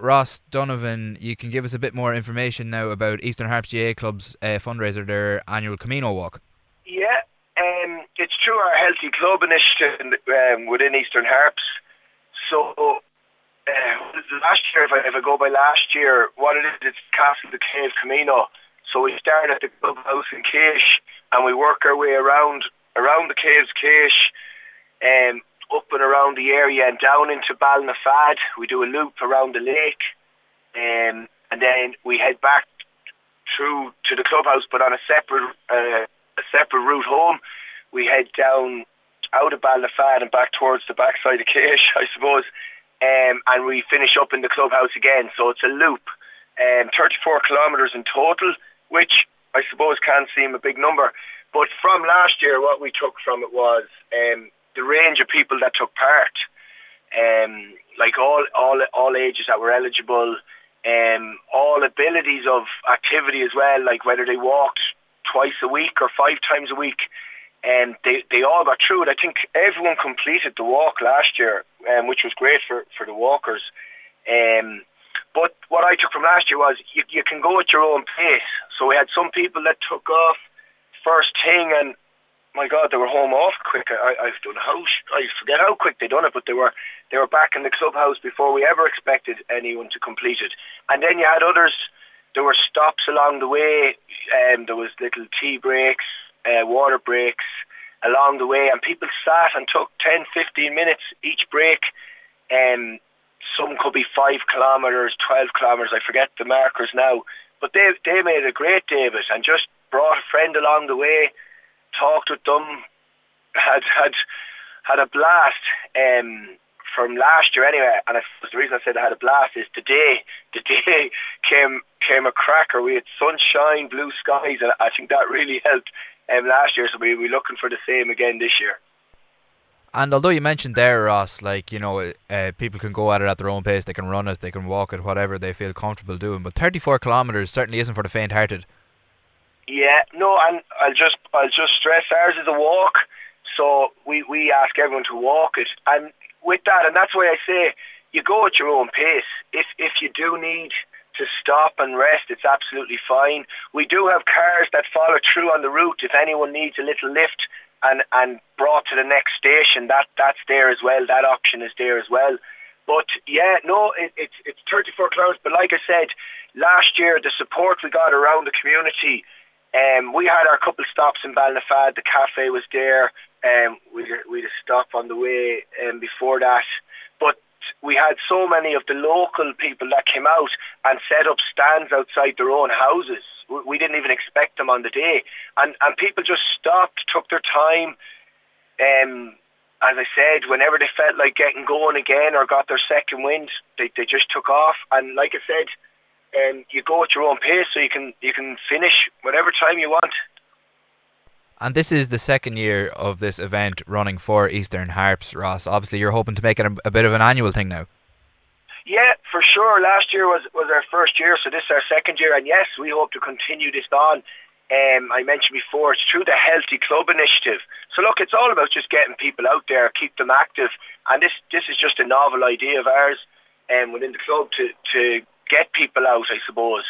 Ross Donovan, you can give us a bit more information now about Eastern Harps GAA Club's uh, fundraiser, their annual Camino Walk. Yeah, um, it's through our Healthy Club initiative um, within Eastern Harps. So uh, last year, if I, if I go by last year, what it is, it's Castle the Cave Camino. So we start at the clubhouse in Keash and we work our way around around the caves Keash, um, up and around the area and down into Ballinafad. We do a loop around the lake um, and then we head back through to the clubhouse but on a separate uh, a separate route home. We head down out of Ballinafad and back towards the backside of Keash, I suppose, um, and we finish up in the clubhouse again. So it's a loop, um, 34 kilometres in total, which I suppose can seem a big number. But from last year, what we took from it was um, the range of people that took part, um, like all, all, all ages that were eligible, um, all abilities of activity as well, like whether they walked twice a week or five times a week. And they, they all got through it. I think everyone completed the walk last year, um, which was great for, for the walkers. Um, but what I took from last year was you, you can go at your own pace. So we had some people that took off first thing and my God, they were home off quick. I, I don't know how I forget how quick they done it, but they were they were back in the clubhouse before we ever expected anyone to complete it. And then you had others. There were stops along the way, um, there was little tea breaks, uh, water breaks along the way, and people sat and took 10, 15 minutes each break. Um, some could be five kilometres, 12 kilometres, I forget the markers now. But they, they made a great day of it and just brought a friend along the way, talked with them, had had had a blast um, from last year anyway. And I, the reason I said I had a blast is today. The day came came a cracker. We had sunshine, blue skies, and I think that really helped um, last year. So we we're looking for the same again this year. And although you mentioned there, Ross, like you know, uh, people can go at it at their own pace. They can run it, they can walk it, whatever they feel comfortable doing. But 34 kilometres certainly isn't for the faint-hearted. Yeah, no, and I'll just I'll just stress ours is a walk, so we we ask everyone to walk it, and with that, and that's why I say you go at your own pace. If if you do need to stop and rest, it's absolutely fine. We do have cars that follow through on the route if anyone needs a little lift and and brought to the next station. That that's there as well. That option is there as well. But yeah, no, it, it's it's 34 kilometres. But like I said, last year the support we got around the community. Um, we had our couple stops in Ballinafad. The cafe was there. Um, we we had a stop on the way um, before that. But we had so many of the local people that came out and set up stands outside their own houses. We didn't even expect them on the day, and and people just stopped, took their time. Um, as I said, whenever they felt like getting going again or got their second wind, they they just took off. And like I said, um, you go at your own pace, so you can you can finish whatever time you want. And this is the second year of this event running for Eastern Harps, Ross. Obviously, you're hoping to make it a, a bit of an annual thing now. Yeah, for sure. Last year was, was our first year, so this is our second year. And yes, we hope to continue this on. Um, I mentioned before, it's through the Healthy Club initiative. So look, it's all about just getting people out there, keep them active. And this, this is just a novel idea of ours um, within the club to, to get people out, I suppose.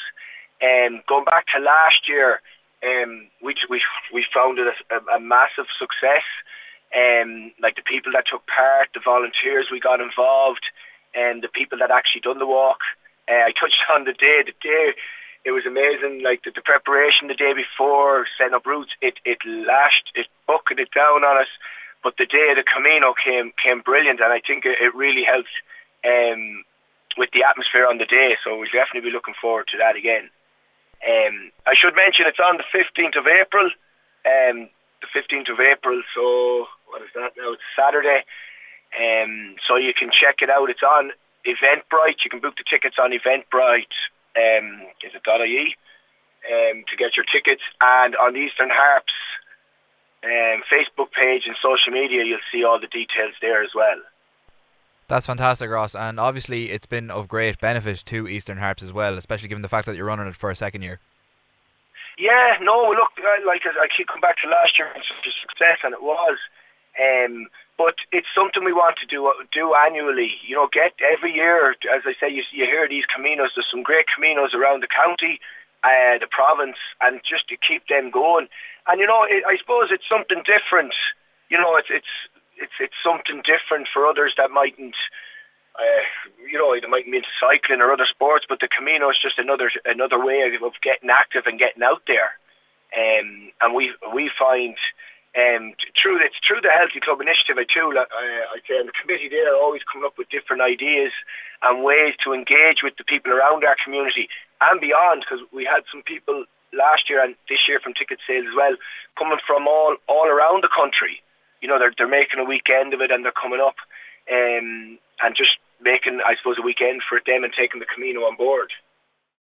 Um, going back to last year, um, we, we, we found it a, a massive success. Um, like the people that took part, the volunteers we got involved, and the people that actually done the walk. Uh, I touched on the day. The day it was amazing. Like the, the preparation the day before, setting up routes, it it lashed, it bucketed down on us. But the day the Camino came came brilliant, and I think it, it really helped um, with the atmosphere on the day. So we'll definitely be looking forward to that again. Um, I should mention it's on the 15th of April. Um, the 15th of April, so what is that now? It's Saturday. Um, so you can check it out. It's on Eventbrite. You can book the tickets on Eventbrite. Um, is it .ie um, to get your tickets, and on the Eastern Harps um, Facebook page and social media, you'll see all the details there as well. That's fantastic, Ross, and obviously it's been of great benefit to Eastern Harps as well, especially given the fact that you're running it for a second year. Yeah, no, look, like I keep coming back to last year, such a success, and it was. Um, but it's something we want to do do annually. You know, get every year, as I say, you, you hear these caminos. There's some great caminos around the county, uh, the province, and just to keep them going. And you know, it, I suppose it's something different. You know, it's it's it's it's something different for others that mightn't. Uh, you know, they might mean cycling or other sports, but the Camino is just another another way of getting active and getting out there. Um, and we we find um, through it's through the Healthy Club initiative I too. Uh, I say and the committee there always coming up with different ideas and ways to engage with the people around our community and beyond. Because we had some people last year and this year from ticket sales as well, coming from all all around the country. You know, they're they're making a weekend of it and they're coming up um, and just making, I suppose, a weekend for them and taking the Camino on board.